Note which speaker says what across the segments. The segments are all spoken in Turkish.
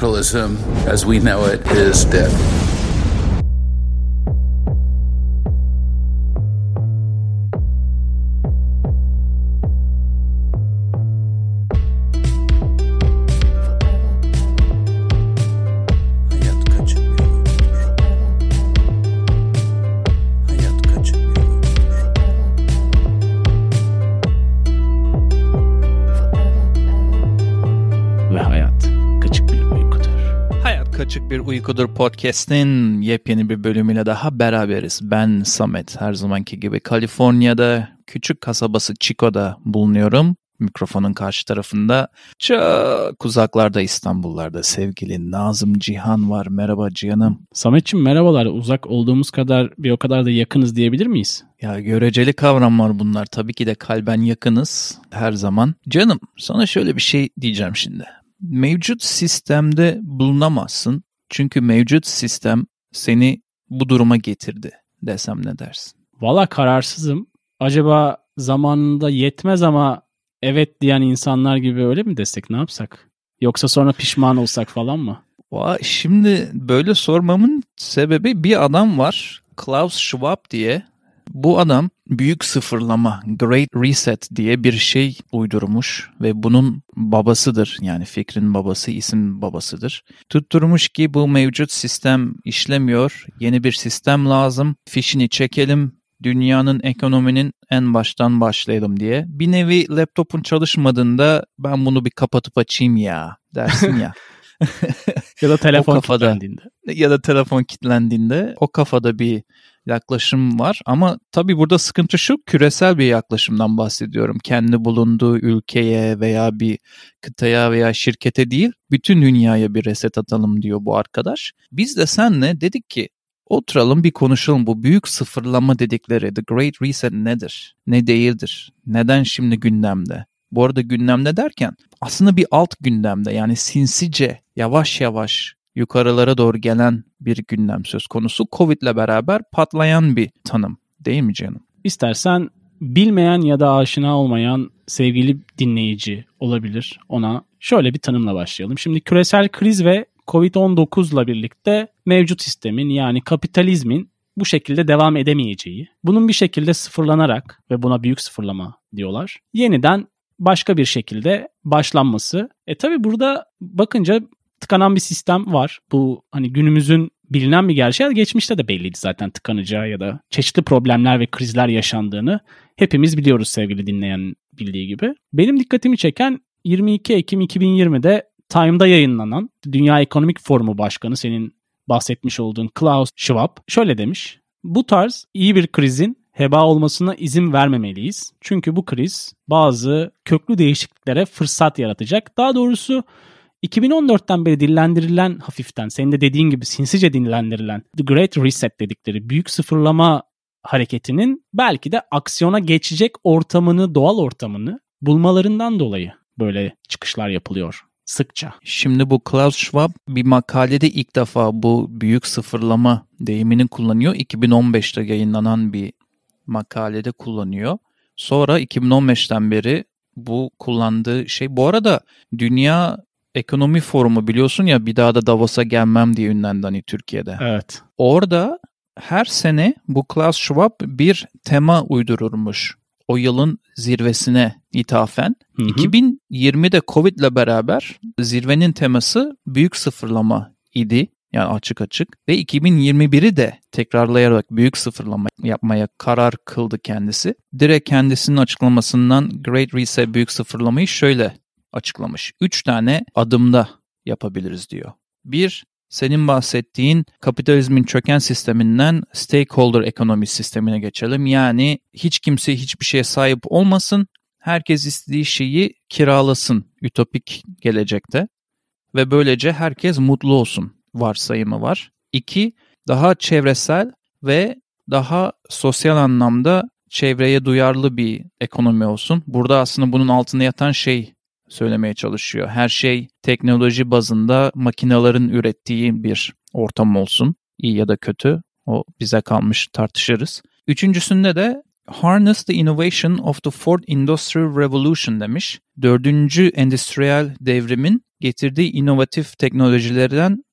Speaker 1: capitalism as we know it is dead.
Speaker 2: Uykudur podcast'in yepyeni bir bölümüyle daha beraberiz. Ben Samet. Her zamanki gibi Kaliforniya'da küçük kasabası Chico'da bulunuyorum. Mikrofonun karşı tarafında çok uzaklarda İstanbullarda sevgili Nazım Cihan var. Merhaba Cihan'ım.
Speaker 3: Sametçim merhabalar. Uzak olduğumuz kadar bir o kadar da yakınız diyebilir miyiz?
Speaker 2: Ya göreceli kavramlar bunlar. Tabii ki de kalben yakınız her zaman. Canım sana şöyle bir şey diyeceğim şimdi. Mevcut sistemde bulunamazsın. Çünkü mevcut sistem seni bu duruma getirdi desem ne dersin?
Speaker 3: Valla kararsızım. Acaba zamanında yetmez ama evet diyen insanlar gibi öyle mi desek ne yapsak? Yoksa sonra pişman olsak falan mı?
Speaker 2: Vay, şimdi böyle sormamın sebebi bir adam var. Klaus Schwab diye. Bu adam büyük sıfırlama, Great Reset diye bir şey uydurmuş ve bunun babasıdır. Yani fikrin babası, isim babasıdır. Tutturmuş ki bu mevcut sistem işlemiyor. Yeni bir sistem lazım. Fişini çekelim. Dünyanın ekonominin en baştan başlayalım diye. Bir nevi laptopun çalışmadığında ben bunu bir kapatıp açayım ya dersin ya.
Speaker 3: Ya da telefon kilitlendiğinde.
Speaker 2: ya da telefon kilitlendiğinde o kafada bir yaklaşım var. Ama tabii burada sıkıntı şu küresel bir yaklaşımdan bahsediyorum. Kendi bulunduğu ülkeye veya bir kıtaya veya şirkete değil bütün dünyaya bir reset atalım diyor bu arkadaş. Biz de senle dedik ki oturalım bir konuşalım bu büyük sıfırlama dedikleri The Great Reset nedir? Ne değildir? Neden şimdi gündemde? Bu arada gündemde derken aslında bir alt gündemde yani sinsice yavaş yavaş yukarılara doğru gelen bir gündem söz konusu. Covid'le beraber patlayan bir tanım değil mi canım?
Speaker 3: İstersen bilmeyen ya da aşina olmayan sevgili dinleyici olabilir ona şöyle bir tanımla başlayalım. Şimdi küresel kriz ve Covid-19 ile birlikte mevcut sistemin yani kapitalizmin bu şekilde devam edemeyeceği, bunun bir şekilde sıfırlanarak ve buna büyük sıfırlama diyorlar. Yeniden başka bir şekilde başlanması. E tabi burada bakınca tıkanan bir sistem var. Bu hani günümüzün bilinen bir gerçeği. Geçmişte de belliydi zaten tıkanacağı ya da çeşitli problemler ve krizler yaşandığını hepimiz biliyoruz sevgili dinleyen bildiği gibi. Benim dikkatimi çeken 22 Ekim 2020'de Time'da yayınlanan Dünya Ekonomik Forumu Başkanı senin bahsetmiş olduğun Klaus Schwab şöyle demiş. Bu tarz iyi bir krizin heba olmasına izin vermemeliyiz. Çünkü bu kriz bazı köklü değişikliklere fırsat yaratacak. Daha doğrusu 2014'ten beri dillendirilen hafiften senin de dediğin gibi sinsice dillendirilen The Great Reset dedikleri büyük sıfırlama hareketinin belki de aksiyona geçecek ortamını, doğal ortamını bulmalarından dolayı böyle çıkışlar yapılıyor sıkça.
Speaker 2: Şimdi bu Klaus Schwab bir makalede ilk defa bu büyük sıfırlama deyimini kullanıyor. 2015'te yayınlanan bir makalede kullanıyor. Sonra 2015'ten beri bu kullandığı şey. Bu arada Dünya Ekonomi Forumu biliyorsun ya bir daha da Davos'a gelmem diye ünlendi hani Türkiye'de.
Speaker 3: Evet.
Speaker 2: Orada her sene bu Klaus Schwab bir tema uydururmuş. O yılın zirvesine ithafen.
Speaker 3: Hı hı.
Speaker 2: 2020'de Covid ile beraber zirvenin teması büyük sıfırlama idi. Yani açık açık. Ve 2021'i de tekrarlayarak büyük sıfırlama yapmaya karar kıldı kendisi. Direkt kendisinin açıklamasından Great Reset büyük sıfırlamayı şöyle açıklamış. Üç tane adımda yapabiliriz diyor. Bir, senin bahsettiğin kapitalizmin çöken sisteminden stakeholder ekonomi sistemine geçelim. Yani hiç kimse hiçbir şeye sahip olmasın. Herkes istediği şeyi kiralasın ütopik gelecekte. Ve böylece herkes mutlu olsun varsayımı var. İki, daha çevresel ve daha sosyal anlamda çevreye duyarlı bir ekonomi olsun. Burada aslında bunun altında yatan şey söylemeye çalışıyor. Her şey teknoloji bazında makinelerin ürettiği bir ortam olsun. İyi ya da kötü. O bize kalmış tartışırız. Üçüncüsünde de Harness the innovation of the fourth industrial revolution demiş. Dördüncü endüstriyel devrimin getirdiği inovatif teknolojilerden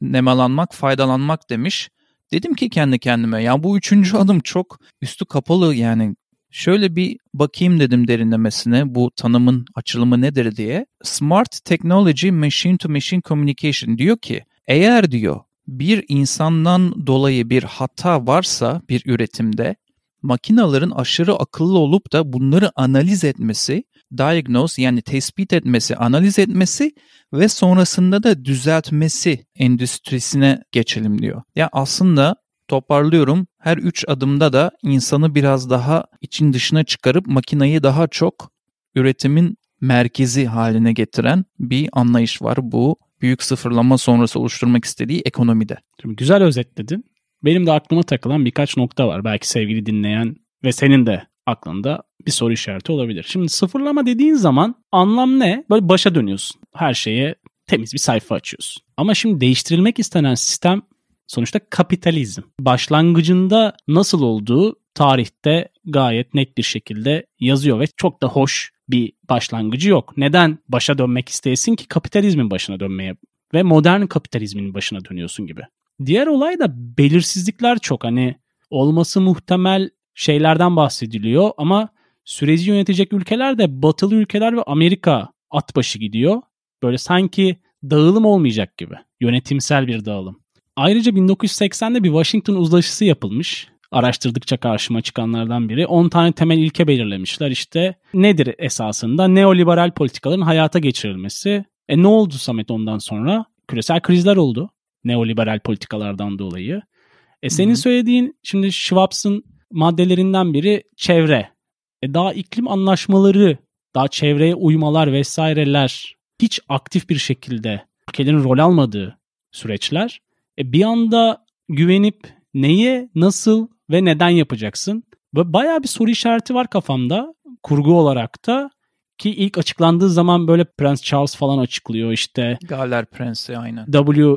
Speaker 2: nemalanmak, faydalanmak demiş. Dedim ki kendi kendime ya bu üçüncü adım çok üstü kapalı yani şöyle bir bakayım dedim derinlemesine bu tanımın açılımı nedir diye. Smart Technology Machine to Machine Communication diyor ki eğer diyor bir insandan dolayı bir hata varsa bir üretimde makinaların aşırı akıllı olup da bunları analiz etmesi, diagnose yani tespit etmesi, analiz etmesi ve sonrasında da düzeltmesi endüstrisine geçelim diyor. Ya aslında toparlıyorum her üç adımda da insanı biraz daha için dışına çıkarıp makinayı daha çok üretimin merkezi haline getiren bir anlayış var bu büyük sıfırlama sonrası oluşturmak istediği ekonomide.
Speaker 3: Şimdi güzel özetledin. Benim de aklıma takılan birkaç nokta var. Belki sevgili dinleyen ve senin de aklında bir soru işareti olabilir. Şimdi sıfırlama dediğin zaman anlam ne? Böyle başa dönüyorsun. Her şeye temiz bir sayfa açıyorsun. Ama şimdi değiştirilmek istenen sistem sonuçta kapitalizm. Başlangıcında nasıl olduğu tarihte gayet net bir şekilde yazıyor ve çok da hoş bir başlangıcı yok. Neden başa dönmek isteyesin ki kapitalizmin başına dönmeye ve modern kapitalizmin başına dönüyorsun gibi. Diğer olay da belirsizlikler çok hani olması muhtemel şeylerden bahsediliyor ama süreci yönetecek ülkeler de batılı ülkeler ve Amerika at başı gidiyor. Böyle sanki dağılım olmayacak gibi. Yönetimsel bir dağılım. Ayrıca 1980'de bir Washington uzlaşısı yapılmış. Araştırdıkça karşıma çıkanlardan biri. 10 tane temel ilke belirlemişler. İşte nedir esasında? Neoliberal politikaların hayata geçirilmesi. E ne oldu Samet ondan sonra? Küresel krizler oldu. Neoliberal politikalardan dolayı. E senin
Speaker 2: Hı-hı.
Speaker 3: söylediğin şimdi Schwab's'ın maddelerinden biri çevre. E daha iklim anlaşmaları, daha çevreye uymalar vesaireler hiç aktif bir şekilde ülkelerin rol almadığı süreçler. E bir anda güvenip neye, nasıl ve neden yapacaksın? Ve bayağı bir soru işareti var kafamda kurgu olarak da ki ilk açıklandığı zaman böyle Prens Charles falan açıklıyor işte
Speaker 2: Galler Prensi aynen.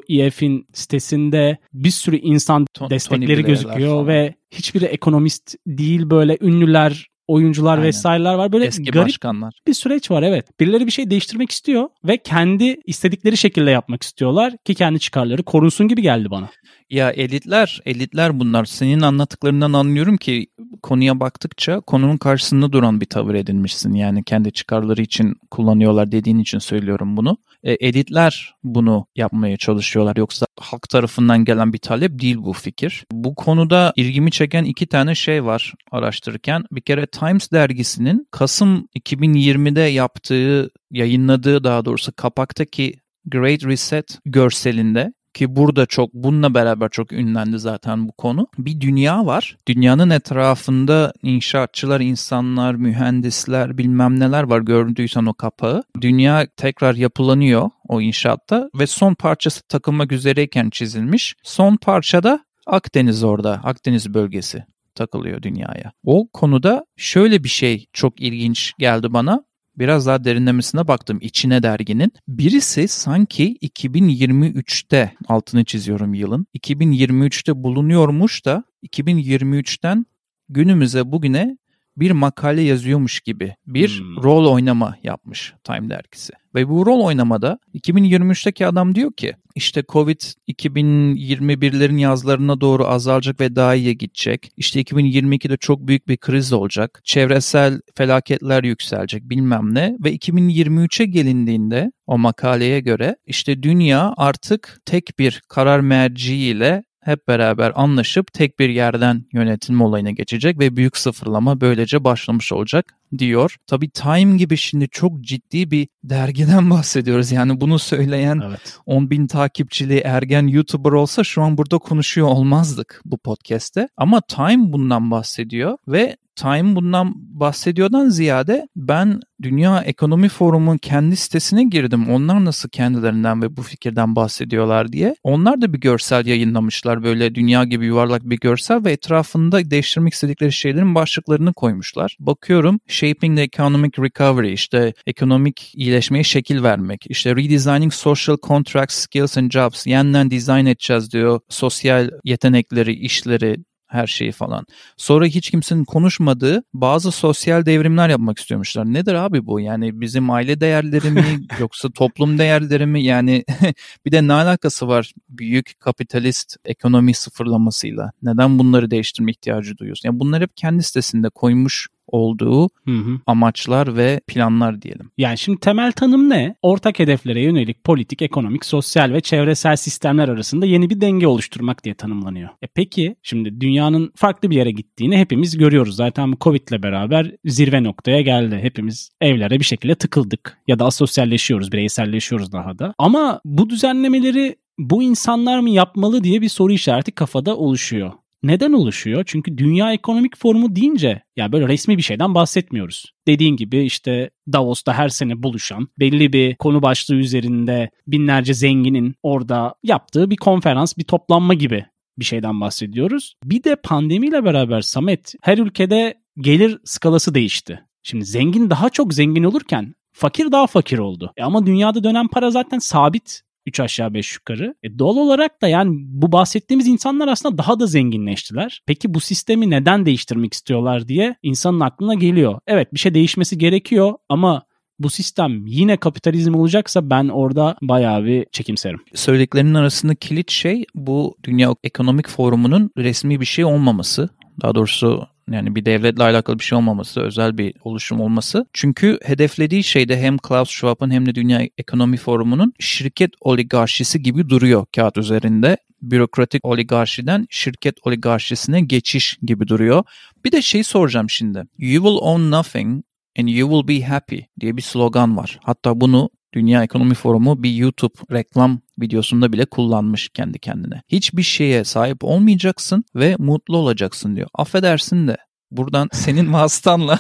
Speaker 3: WEF'in sitesinde bir sürü insan
Speaker 2: To-
Speaker 3: destekleri gözüküyor
Speaker 2: falan.
Speaker 3: ve hiçbiri ekonomist değil böyle ünlüler, oyuncular
Speaker 2: Aynen.
Speaker 3: vesaireler var. Böyle
Speaker 2: Eski
Speaker 3: garip
Speaker 2: başkanlar.
Speaker 3: bir süreç var evet. Birileri bir şey değiştirmek istiyor ve kendi istedikleri şekilde yapmak istiyorlar ki kendi çıkarları korunsun gibi geldi bana.
Speaker 2: Ya elitler, elitler bunlar. Senin anlattıklarından anlıyorum ki konuya baktıkça konunun karşısında duran bir tavır edinmişsin. Yani kendi çıkarları için kullanıyorlar dediğin için söylüyorum bunu. E, elitler bunu yapmaya çalışıyorlar. Yoksa halk tarafından gelen bir talep değil bu fikir. Bu konuda ilgimi çeken iki tane şey var araştırırken. Bir kere Times dergisinin Kasım 2020'de yaptığı, yayınladığı daha doğrusu kapaktaki Great Reset görselinde ki burada çok bununla beraber çok ünlendi zaten bu konu. Bir dünya var. Dünyanın etrafında inşaatçılar, insanlar, mühendisler bilmem neler var gördüysen o kapağı. Dünya tekrar yapılanıyor o inşaatta ve son parçası takılmak üzereyken çizilmiş. Son parçada Akdeniz orada, Akdeniz bölgesi takılıyor dünyaya. O konuda şöyle bir şey çok ilginç geldi bana. Biraz daha derinlemesine baktım içine derginin. Birisi sanki 2023'te altını çiziyorum yılın. 2023'te bulunuyormuş da 2023'ten günümüze bugüne bir makale yazıyormuş gibi bir
Speaker 3: Hmm.
Speaker 2: rol oynama yapmış Time dergisi. Ve bu rol oynamada 2023'teki adam diyor ki işte Covid 2021'lerin yazlarına doğru azalacak ve daha iyiye gidecek. İşte 2022'de çok büyük bir kriz olacak. Çevresel felaketler yükselecek bilmem ne. Ve 2023'e gelindiğinde o makaleye göre işte dünya artık tek bir karar merciiyle hep beraber anlaşıp tek bir yerden yönetilme olayına geçecek ve büyük sıfırlama böylece başlamış olacak diyor. Tabii Time gibi şimdi çok ciddi bir dergiden bahsediyoruz. Yani bunu söyleyen
Speaker 3: Evet.
Speaker 2: 10 bin takipçili ergen YouTuber olsa şu an burada konuşuyor olmazdık bu podcast'te. Ama Time bundan bahsediyor ve Time bundan bahsediyordan ziyade ben Dünya Ekonomi Forumu'nun kendi sitesine girdim. Onlar nasıl kendilerinden ve bu fikirden bahsediyorlar diye. Onlar da bir görsel yayınlamışlar böyle dünya gibi yuvarlak bir görsel ve etrafında değiştirmek istedikleri şeylerin başlıklarını koymuşlar. Bakıyorum Shaping the Economic Recovery işte ekonomik iyileşmeye şekil vermek. işte Redesigning Social Contracts, Skills and Jobs yeniden dizayn edeceğiz diyor. Sosyal yetenekleri, işleri, her şeyi falan. Sonra hiç kimsenin konuşmadığı bazı sosyal devrimler yapmak istiyormuşlar. Nedir abi bu? Yani bizim aile değerleri mi yoksa toplum değerleri mi? Yani bir de ne alakası var büyük kapitalist ekonomi sıfırlamasıyla? Neden bunları değiştirme ihtiyacı duyuyorsun? Yani bunlar hep kendi sitesinde koymuş olduğu
Speaker 3: Hı hı.
Speaker 2: amaçlar ve planlar diyelim.
Speaker 3: Yani şimdi temel tanım ne? Ortak hedeflere yönelik politik, ekonomik, sosyal ve çevresel sistemler arasında yeni bir denge oluşturmak diye tanımlanıyor. E peki şimdi dünyanın farklı bir yere gittiğini hepimiz görüyoruz. Zaten bu Covid ile beraber zirve noktaya geldi. Hepimiz evlere bir şekilde tıkıldık ya da asosyalleşiyoruz, bireyselleşiyoruz daha da. Ama bu düzenlemeleri bu insanlar mı yapmalı diye bir soru işareti kafada oluşuyor. Neden oluşuyor? Çünkü Dünya Ekonomik Forumu deyince ya böyle resmi bir şeyden bahsetmiyoruz. Dediğin gibi işte Davos'ta her sene buluşan belli bir konu başlığı üzerinde binlerce zenginin orada yaptığı bir konferans, bir toplanma gibi bir şeyden bahsediyoruz. Bir de pandemiyle beraber Samet her ülkede gelir skalası değişti. Şimdi zengin daha çok zengin olurken fakir daha fakir oldu. E ama dünyada dönen para zaten sabit 3 aşağı 5 yukarı. E doğal olarak da yani bu bahsettiğimiz insanlar aslında daha da zenginleştiler. Peki bu sistemi neden değiştirmek istiyorlar diye insanın aklına geliyor. Evet bir şey değişmesi gerekiyor ama bu sistem yine kapitalizm olacaksa ben orada bayağı bir çekimserim.
Speaker 2: Söylediklerinin arasında kilit şey bu Dünya Ekonomik Forumu'nun resmi bir şey olmaması. Daha doğrusu yani bir devletle alakalı bir şey olmaması, özel bir oluşum olması. Çünkü hedeflediği şey de hem Klaus Schwab'ın hem de Dünya Ekonomi Forumu'nun şirket oligarşisi gibi duruyor kağıt üzerinde. Bürokratik oligarşiden şirket oligarşisine geçiş gibi duruyor. Bir de şey soracağım şimdi. You will own nothing and you will be happy diye bir slogan var. Hatta bunu Dünya Ekonomi Forumu bir YouTube reklam videosunda bile kullanmış kendi kendine. Hiçbir şeye sahip olmayacaksın ve mutlu olacaksın diyor. Affedersin de buradan senin vasıtanla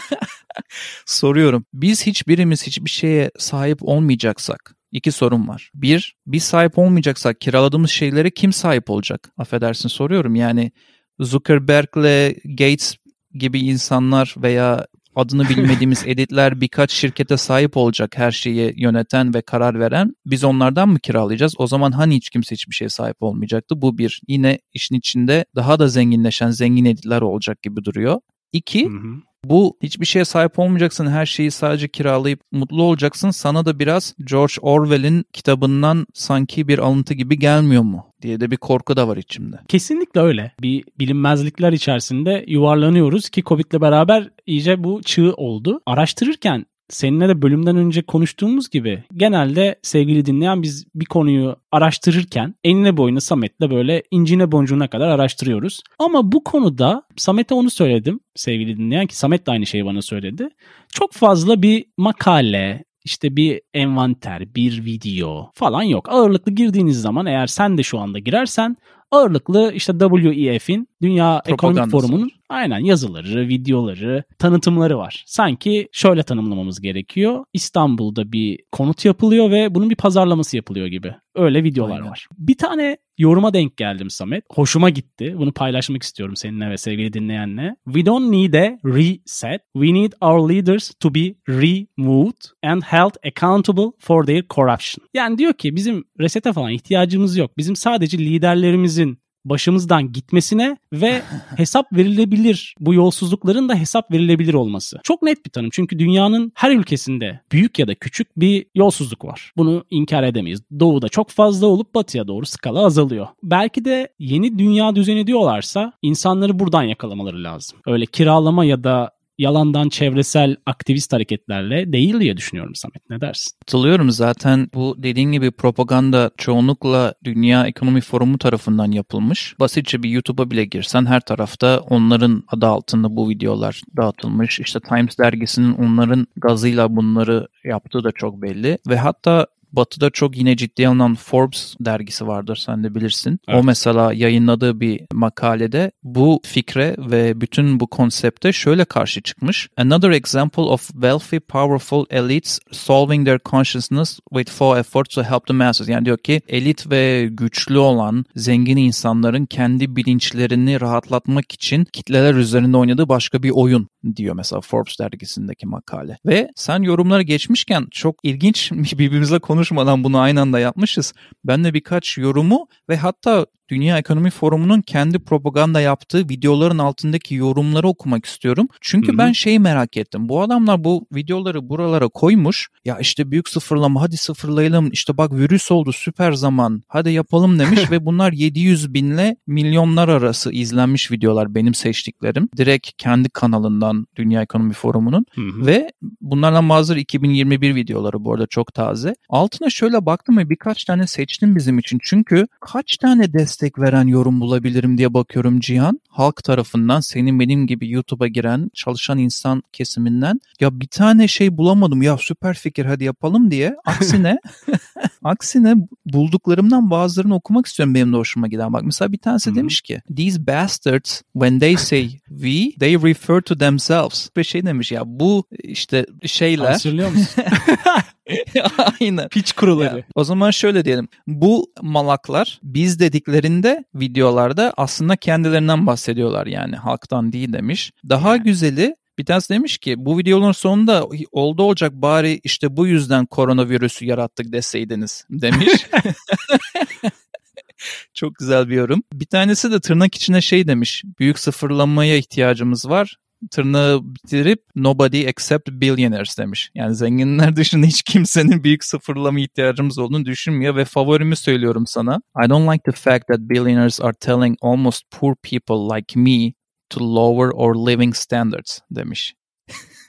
Speaker 2: soruyorum. Biz hiçbirimiz hiçbir şeye sahip olmayacaksak iki sorun var. Bir, biz sahip olmayacaksak kiraladığımız şeylere kim sahip olacak? Affedersin soruyorum. Yani Zuckerberg'le Gates gibi insanlar veya adını bilmediğimiz editler birkaç şirkete sahip olacak her şeyi yöneten ve karar veren. Biz onlardan mı kiralayacağız? O zaman hani hiç kimse hiçbir şeye sahip olmayacaktı. Bu bir. Yine işin içinde daha da zenginleşen zengin editler olacak gibi duruyor. İki,
Speaker 3: Hı hı.
Speaker 2: Bu hiçbir şeye sahip olmayacaksın, her şeyi sadece kiralayıp mutlu olacaksın. Sana da biraz George Orwell'in kitabından sanki bir alıntı gibi gelmiyor mu diye de bir korku da var içimde.
Speaker 3: Kesinlikle öyle. Bir bilinmezlikler içerisinde yuvarlanıyoruz ki Covid'le beraber iyice bu çığ oldu. Araştırırken seninle de bölümden önce konuştuğumuz gibi genelde sevgili dinleyen biz bir konuyu araştırırken enine boyuna Samet'le böyle incine boncuğuna kadar araştırıyoruz. Ama bu konuda Samet'e onu söyledim sevgili dinleyen ki Samet de aynı şeyi bana söyledi. Çok fazla bir makale, işte bir envanter, bir video falan yok. Ağırlıklı girdiğiniz zaman eğer sen de şu anda girersen ağırlıklı işte WEF'in Dünya Ekonomik Forumu'nun. Aynen yazıları, videoları, tanıtımları var. Sanki şöyle tanımlamamız gerekiyor. İstanbul'da bir konut yapılıyor ve bunun bir pazarlaması yapılıyor gibi. Öyle videolar
Speaker 2: Aynen.
Speaker 3: var. Bir tane yoruma denk geldim Samet. Hoşuma gitti. Bunu paylaşmak istiyorum seninle ve sevgili dinleyenle. We don't need a reset. We need our leaders to be removed and held accountable for their corruption. Yani diyor ki bizim resete falan ihtiyacımız yok. Bizim sadece liderlerimizin başımızdan gitmesine ve hesap verilebilir bu yolsuzlukların da hesap verilebilir olması. Çok net bir tanım çünkü dünyanın her ülkesinde büyük ya da küçük bir yolsuzluk var. Bunu inkar edemeyiz. Doğuda çok fazla olup batıya doğru skala azalıyor. Belki de yeni dünya düzeni diyorlarsa insanları buradan yakalamaları lazım. Öyle kiralama ya da yalandan çevresel aktivist hareketlerle değil diye düşünüyorum Samet. Ne dersin?
Speaker 2: Katılıyorum zaten bu dediğin gibi propaganda çoğunlukla Dünya Ekonomi Forumu tarafından yapılmış. Basitçe bir YouTube'a bile girsen her tarafta onların adı altında bu videolar dağıtılmış. İşte Times dergisinin onların gazıyla bunları yaptığı da çok belli. Ve hatta Batı'da çok yine ciddiye alınan Forbes dergisi vardır sen de bilirsin.
Speaker 3: Evet.
Speaker 2: O mesela yayınladığı bir makalede bu fikre ve bütün bu konsepte şöyle karşı çıkmış. Another example of wealthy, powerful elites solving their consciousness with full effort to help the masses. Yani diyor ki elit ve güçlü olan zengin insanların kendi bilinçlerini rahatlatmak için kitleler üzerinde oynadığı başka bir oyun diyor mesela Forbes dergisindeki makale. Ve sen yorumlara geçmişken çok ilginç birbirimizle konuşmadan bunu aynı anda yapmışız. Ben de birkaç yorumu ve hatta Dünya Ekonomi Forumu'nun kendi propaganda yaptığı videoların altındaki yorumları okumak istiyorum. Çünkü
Speaker 3: Hı hı.
Speaker 2: ben şeyi merak ettim. Bu adamlar bu videoları buralara koymuş. Ya işte büyük sıfırlama hadi sıfırlayalım. İşte bak virüs oldu süper zaman. Hadi yapalım demiş ve bunlar 700 binle milyonlar arası izlenmiş videolar benim seçtiklerim. Direkt kendi kanalından Dünya Ekonomi Forumu'nun.
Speaker 3: Hı hı.
Speaker 2: Ve bunlardan bazıları 2021 videoları bu arada çok taze. Altına şöyle baktım ve birkaç tane seçtim bizim için. Çünkü kaç tane destek veren yorum bulabilirim diye bakıyorum Cihan. Halk tarafından senin benim gibi YouTube'a giren çalışan insan kesiminden. Ya bir tane şey bulamadım ya süper fikir hadi yapalım diye. Aksine aksine bulduklarımdan bazılarını okumak istiyorum benim de hoşuma giden. Bak mesela bir tanesi
Speaker 3: hı.
Speaker 2: demiş ki These bastards when they say we they refer to themselves. Ve şey demiş ya bu işte şeyler
Speaker 3: Hatırlıyor musun?
Speaker 2: aynen.
Speaker 3: Piç kuruları.
Speaker 2: Ya, o zaman şöyle diyelim. Bu malaklar biz dediklerinde videolarda aslında kendilerinden bahsediyorlar yani halktan değil demiş. Daha güzeli bir tanesi demiş ki bu videonun sonunda oldu olacak bari işte bu yüzden koronavirüsü yarattık deseydiniz demiş. Çok güzel bir yorum. Bir tanesi de tırnak içine şey demiş. Büyük sıfırlamaya ihtiyacımız var. Tırnağı bitirip nobody except billionaires demiş. Yani zenginler dışında hiç kimsenin büyük sıfırlama ihtiyacımız olduğunu düşünmüyor ve favorimi söylüyorum sana. I don't like the fact that billionaires are telling almost poor people like me to lower our living standards demiş.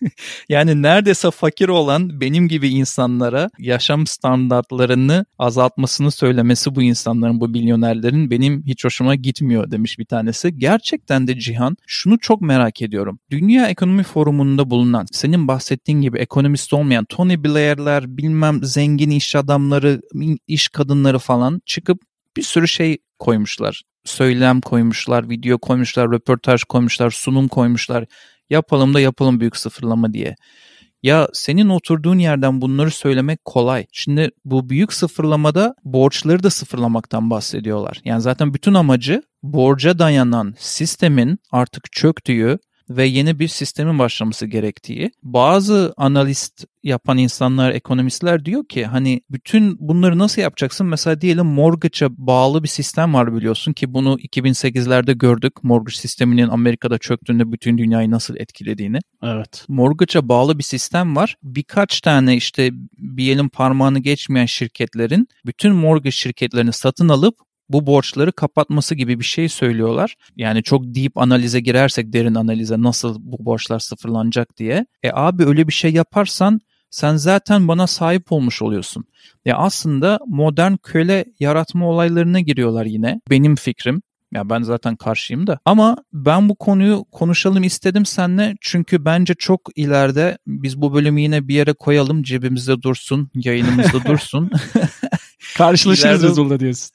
Speaker 2: yani neredeyse fakir olan benim gibi insanlara yaşam standartlarını azaltmasını söylemesi bu insanların, bu milyonerlerin benim hiç hoşuma gitmiyor demiş bir tanesi. Gerçekten de Cihan şunu çok merak ediyorum. Dünya Ekonomi Forumu'nda bulunan, senin bahsettiğin gibi ekonomist olmayan Tony Blair'ler, bilmem zengin iş adamları, iş kadınları falan çıkıp bir sürü şey koymuşlar. Söylem koymuşlar, video koymuşlar, röportaj koymuşlar, sunum koymuşlar. Yapalım da yapalım büyük sıfırlama diye. Ya senin oturduğun yerden bunları söylemek kolay. Şimdi bu büyük sıfırlamada borçları da sıfırlamaktan bahsediyorlar. Yani zaten bütün amacı borca dayanan sistemin artık çöktüğü ve yeni bir sistemin başlaması gerektiği. Bazı analist yapan insanlar, ekonomistler diyor ki hani bütün bunları nasıl yapacaksın? Mesela diyelim mortgage'a bağlı bir sistem var biliyorsun ki bunu 2008'lerde gördük. Mortgage sisteminin Amerika'da çöktüğünde bütün dünyayı nasıl etkilediğini.
Speaker 3: Evet.
Speaker 2: Mortgage'a bağlı bir sistem var. Birkaç tane işte bir elin parmağını geçmeyen şirketlerin bütün mortgage şirketlerini satın alıp bu borçları kapatması gibi bir şey söylüyorlar. Yani çok deep analize girersek derin analize nasıl bu borçlar sıfırlanacak diye. E abi öyle bir şey yaparsan sen zaten bana sahip olmuş oluyorsun. Ya aslında modern köle yaratma olaylarına giriyorlar yine. Benim fikrim. Ya ben zaten karşıyım da. Ama ben bu konuyu konuşalım istedim seninle. Çünkü bence çok ileride biz bu bölümü yine bir yere koyalım. Cebimizde dursun, yayınımızda dursun.
Speaker 3: Karşılaşırız
Speaker 2: İleride-
Speaker 3: Resul'da diyorsun.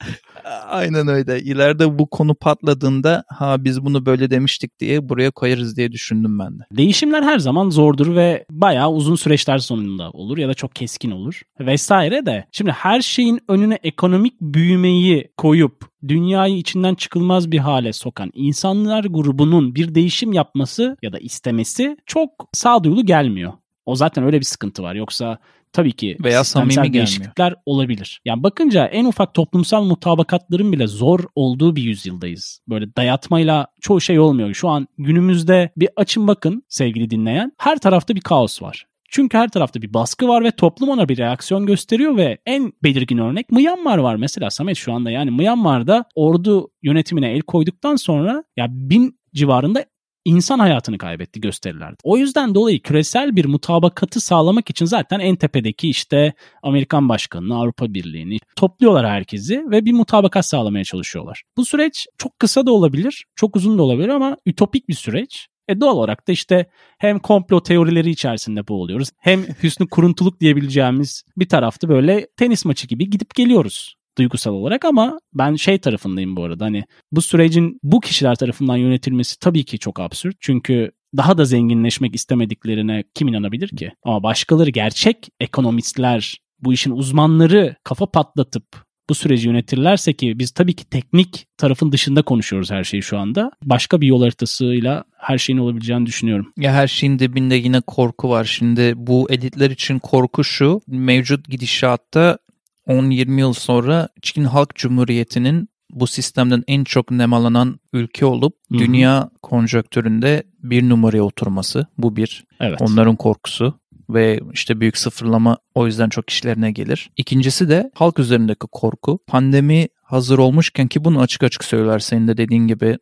Speaker 2: Aynen öyle. İleride bu konu patladığında ha biz bunu böyle demiştik diye buraya koyarız diye düşündüm ben de.
Speaker 3: Değişimler her zaman zordur ve bayağı uzun süreçler sonunda olur ya da çok keskin olur vesaire de. Şimdi her şeyin önüne ekonomik büyümeyi koyup dünyayı içinden çıkılmaz bir hale sokan insanlar grubunun bir değişim yapması ya da istemesi çok sağduyulu gelmiyor. O zaten öyle bir sıkıntı var. Yoksa tabii ki
Speaker 2: Veya samimi gelmiyor.
Speaker 3: değişiklikler olabilir. Yani bakınca en ufak toplumsal mutabakatların bile zor olduğu bir yüzyıldayız. Böyle dayatmayla çoğu şey olmuyor. Şu an günümüzde bir açın bakın sevgili dinleyen. Her tarafta bir kaos var. Çünkü her tarafta bir baskı var ve toplum ona bir reaksiyon gösteriyor ve en belirgin örnek Myanmar var mesela Samet şu anda yani Myanmar'da ordu yönetimine el koyduktan sonra ya bin civarında insan hayatını kaybetti gösterilerde. O yüzden dolayı küresel bir mutabakatı sağlamak için zaten en tepedeki işte Amerikan Başkanı'nı, Avrupa Birliği'ni topluyorlar herkesi ve bir mutabakat sağlamaya çalışıyorlar. Bu süreç çok kısa da olabilir, çok uzun da olabilir ama ütopik bir süreç. E doğal olarak da işte hem komplo teorileri içerisinde boğuluyoruz hem hüsnü kuruntuluk diyebileceğimiz bir tarafta böyle tenis maçı gibi gidip geliyoruz duygusal olarak ama ben şey tarafındayım bu arada hani bu sürecin bu kişiler tarafından yönetilmesi tabii ki çok absürt. Çünkü daha da zenginleşmek istemediklerine kim inanabilir ki? Ama başkaları gerçek ekonomistler, bu işin uzmanları kafa patlatıp bu süreci yönetirlerse ki biz tabii ki teknik tarafın dışında konuşuyoruz her şeyi şu anda. Başka bir yol haritasıyla her şeyin olabileceğini düşünüyorum.
Speaker 2: Ya her şeyin dibinde yine korku var. Şimdi bu editler için korku şu. Mevcut gidişatta 10-20 yıl sonra Çin Halk Cumhuriyeti'nin bu sistemden en çok nemalanan ülke olup
Speaker 3: Hı hı.
Speaker 2: dünya konjonktüründe bir numaraya oturması. Bu bir.
Speaker 3: Evet.
Speaker 2: Onların korkusu ve işte büyük sıfırlama o yüzden çok işlerine gelir. İkincisi de halk üzerindeki korku. Pandemi hazır olmuşken ki bunu açık açık söyler senin de dediğin gibi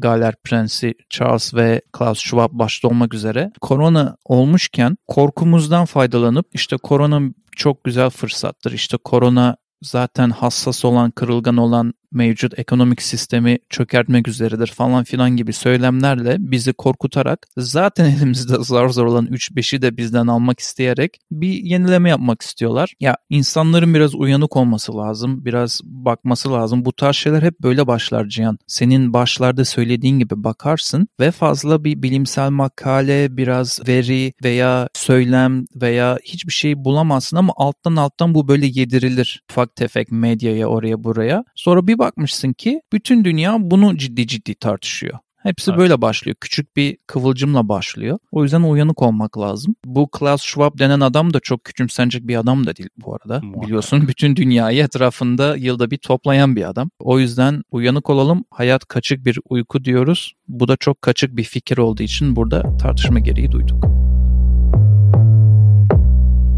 Speaker 2: Galler Prensi Charles ve Klaus Schwab başta olmak üzere korona olmuşken korkumuzdan faydalanıp işte korona çok güzel fırsattır. İşte korona zaten hassas olan, kırılgan olan mevcut ekonomik sistemi çökertmek üzeredir falan filan gibi söylemlerle bizi korkutarak zaten elimizde zar zor olan 3-5'i de bizden almak isteyerek bir yenileme yapmak istiyorlar. Ya insanların biraz uyanık olması lazım, biraz bakması lazım. Bu tarz şeyler hep böyle başlar Cihan. Senin başlarda söylediğin gibi bakarsın ve fazla bir bilimsel makale, biraz veri veya söylem veya hiçbir şey bulamazsın ama alttan alttan bu böyle yedirilir. Ufak tefek medyaya oraya buraya. Sonra bir bakmışsın ki bütün dünya bunu ciddi ciddi tartışıyor. Hepsi
Speaker 3: Evet.
Speaker 2: böyle başlıyor. Küçük bir kıvılcımla başlıyor. O yüzden uyanık olmak lazım. Bu Klaus Schwab denen adam da çok küçümsenecek bir adam da değil bu arada.
Speaker 3: Muhakkak.
Speaker 2: Biliyorsun bütün dünyayı etrafında yılda bir toplayan bir adam. O yüzden uyanık olalım. Hayat kaçık bir uyku diyoruz. Bu da çok kaçık bir fikir olduğu için burada tartışma gereği duyduk.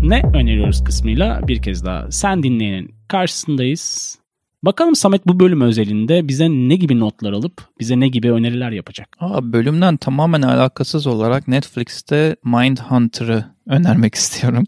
Speaker 3: Ne öneriyoruz kısmıyla bir kez daha sen dinleyenin karşısındayız. Bakalım Samet bu bölüm özelinde bize ne gibi notlar alıp bize ne gibi öneriler yapacak?
Speaker 2: Aa, bölümden tamamen alakasız olarak Netflix'te Mindhunter'ı önermek istiyorum.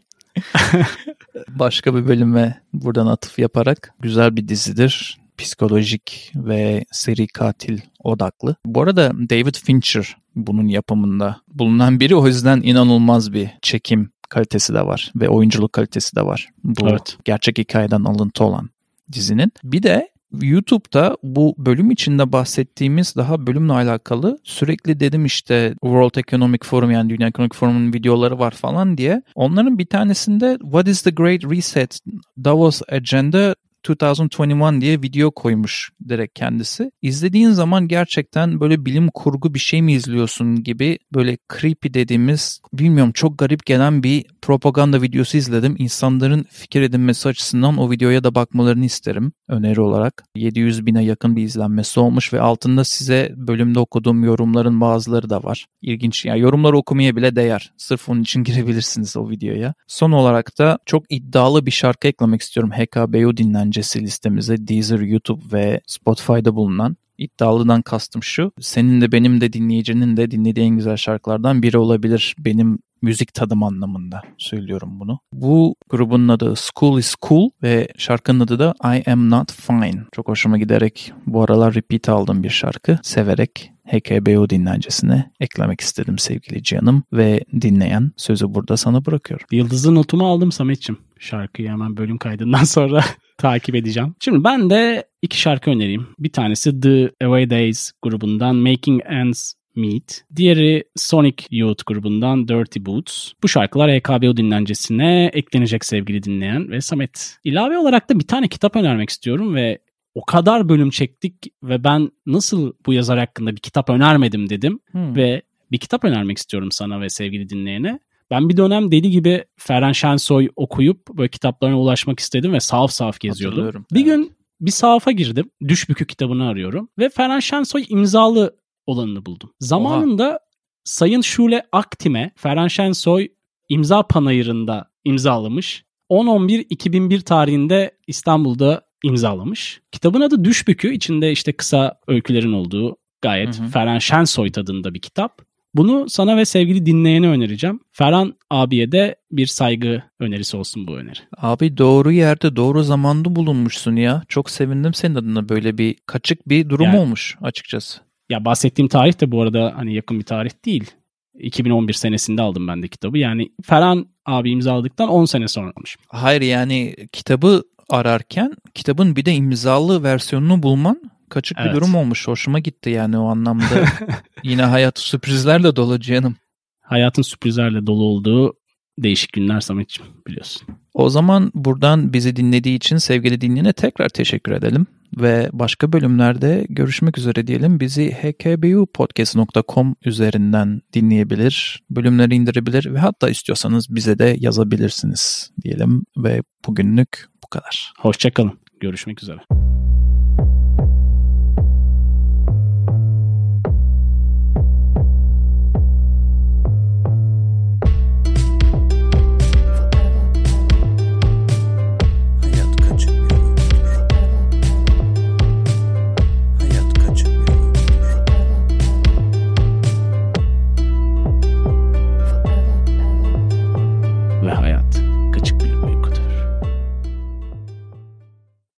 Speaker 2: Başka bir bölüme buradan atıf yaparak güzel bir dizidir. Psikolojik ve seri katil odaklı. Bu arada David Fincher bunun yapımında bulunan biri o yüzden inanılmaz bir çekim kalitesi de var ve oyunculuk kalitesi de var. Bu
Speaker 3: Evet.
Speaker 2: gerçek hikayeden alıntı olan dizinin. Bir de YouTube'da bu bölüm içinde bahsettiğimiz daha bölümle alakalı sürekli dedim işte World Economic Forum yani Dünya Ekonomik Forum'un videoları var falan diye. Onların bir tanesinde What is the Great Reset Davos Agenda 2021 diye video koymuş direkt kendisi. İzlediğin zaman gerçekten böyle bilim kurgu bir şey mi izliyorsun gibi böyle creepy dediğimiz bilmiyorum çok garip gelen bir propaganda videosu izledim. İnsanların fikir edinmesi açısından o videoya da bakmalarını isterim öneri olarak. 700 bine yakın bir izlenmesi olmuş ve altında size bölümde okuduğum yorumların bazıları da var. İlginç yani yorumları okumaya bile değer. Sırf onun için girebilirsiniz o videoya. Son olarak da çok iddialı bir şarkı eklemek istiyorum HKBU dinlencesi listemize Deezer, YouTube ve Spotify'da bulunan. İddialıdan kastım şu. Senin de benim de dinleyicinin de dinlediği en güzel şarkılardan biri olabilir. Benim müzik tadım anlamında söylüyorum bunu. Bu grubun adı School is Cool ve şarkının adı da I Am Not Fine. Çok hoşuma giderek bu aralar repeat aldığım bir şarkı. Severek HKBO dinlencesine eklemek istedim sevgili canım ve dinleyen sözü burada sana bırakıyorum.
Speaker 3: Yıldızlı notumu aldım Samet'ciğim. Şarkıyı hemen bölüm kaydından sonra takip edeceğim. Şimdi ben de iki şarkı önereyim. Bir tanesi The Away Days grubundan Making Ends Meet. Diğeri Sonic Youth grubundan Dirty Boots. Bu şarkılar EKBO dinlencesine eklenecek sevgili dinleyen ve Samet. İlave olarak da bir tane kitap önermek istiyorum ve o kadar bölüm çektik ve ben nasıl bu yazar hakkında bir kitap önermedim dedim
Speaker 2: Hmm.
Speaker 3: ve bir kitap önermek istiyorum sana ve sevgili dinleyene. Ben bir dönem deli gibi Ferhan Şensoy okuyup böyle kitaplarına ulaşmak istedim ve sahaf sahaf geziyordum. Bir
Speaker 2: evet.
Speaker 3: gün bir sahafa girdim. Düşbükü kitabını arıyorum ve Ferhan Şensoy imzalı olanını buldum. Zamanında Sayın Şule Aktim'e Ferhan Şensoy imza panayırında imzalamış. 10-11-2001 tarihinde İstanbul'da imzalamış. Kitabın adı Düşbükü. İçinde işte kısa öykülerin olduğu gayet
Speaker 2: Hı hı.
Speaker 3: Ferhan Şensoy tadında bir kitap. Bunu sana ve sevgili dinleyene önereceğim. Ferhan abiye de bir saygı önerisi olsun bu öneri.
Speaker 2: Abi doğru yerde doğru zamanda bulunmuşsun ya. Çok sevindim senin adına böyle bir kaçık bir durum
Speaker 3: Yani-
Speaker 2: olmuş açıkçası.
Speaker 3: Ya bahsettiğim tarih de bu arada hani yakın bir tarih değil. 2011 senesinde aldım ben de kitabı. Yani Ferhan abi imzaladıktan 10 sene sonra olmuş.
Speaker 2: Hayır yani kitabı ararken kitabın bir de imzalı versiyonunu bulman kaçık bir
Speaker 3: Evet.
Speaker 2: durum olmuş. Hoşuma gitti yani o anlamda. Yine hayat sürprizlerle dolu canım.
Speaker 3: Hayatın sürprizlerle dolu olduğu değişik günler Samet'ciğim biliyorsun.
Speaker 2: O zaman buradan bizi dinlediği için sevgili dinleyene tekrar teşekkür edelim. Ve başka bölümlerde görüşmek üzere diyelim. Bizi hkbupodcast.com üzerinden dinleyebilir, bölümleri indirebilir ve hatta istiyorsanız bize de yazabilirsiniz diyelim. Ve bugünlük bu kadar.
Speaker 3: Hoşçakalın. Görüşmek üzere.